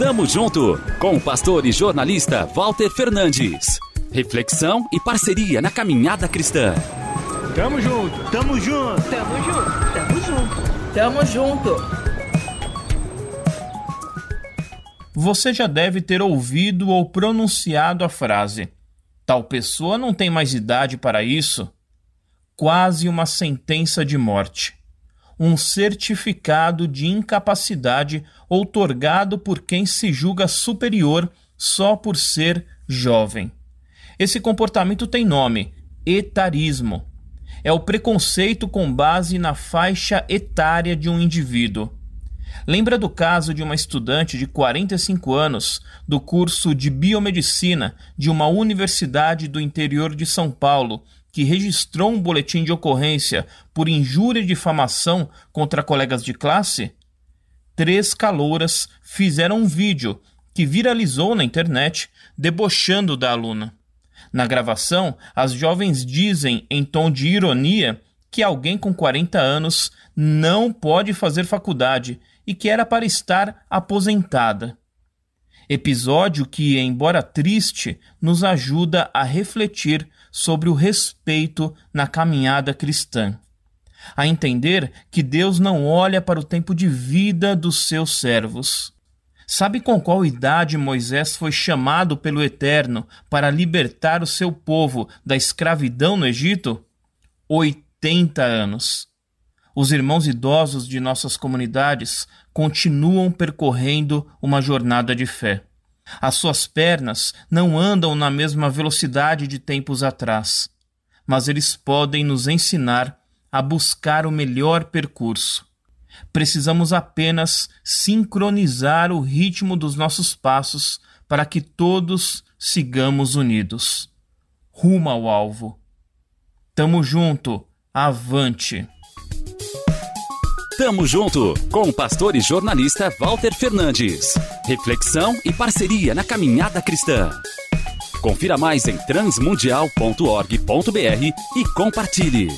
Tamo junto com o pastor e jornalista Walter Fernandes. Reflexão e parceria na caminhada cristã. Tamo junto, tamo junto, tamo junto, tamo junto, tamo junto. Você já deve ter ouvido ou pronunciado a frase: Tal pessoa não tem mais idade para isso. Quase uma sentença de morte um certificado de incapacidade outorgado por quem se julga superior só por ser jovem. Esse comportamento tem nome: etarismo. É o preconceito com base na faixa etária de um indivíduo. Lembra do caso de uma estudante de 45 anos do curso de biomedicina de uma universidade do interior de São Paulo que registrou um boletim de ocorrência por injúria e difamação contra colegas de classe? Três calouras fizeram um vídeo que viralizou na internet debochando da aluna. Na gravação, as jovens dizem, em tom de ironia, que alguém com 40 anos não pode fazer faculdade e que era para estar aposentada. Episódio que, embora triste, nos ajuda a refletir sobre o respeito na caminhada cristã. A entender que Deus não olha para o tempo de vida dos seus servos. Sabe com qual idade Moisés foi chamado pelo Eterno para libertar o seu povo da escravidão no Egito? 80 anos. Os irmãos idosos de nossas comunidades continuam percorrendo uma jornada de fé. As suas pernas não andam na mesma velocidade de tempos atrás, mas eles podem nos ensinar a buscar o melhor percurso. Precisamos apenas sincronizar o ritmo dos nossos passos para que todos sigamos unidos. Rumo ao alvo. Tamo junto, avante! Tamo junto com o pastor e jornalista Walter Fernandes. Reflexão e parceria na caminhada cristã. Confira mais em transmundial.org.br e compartilhe.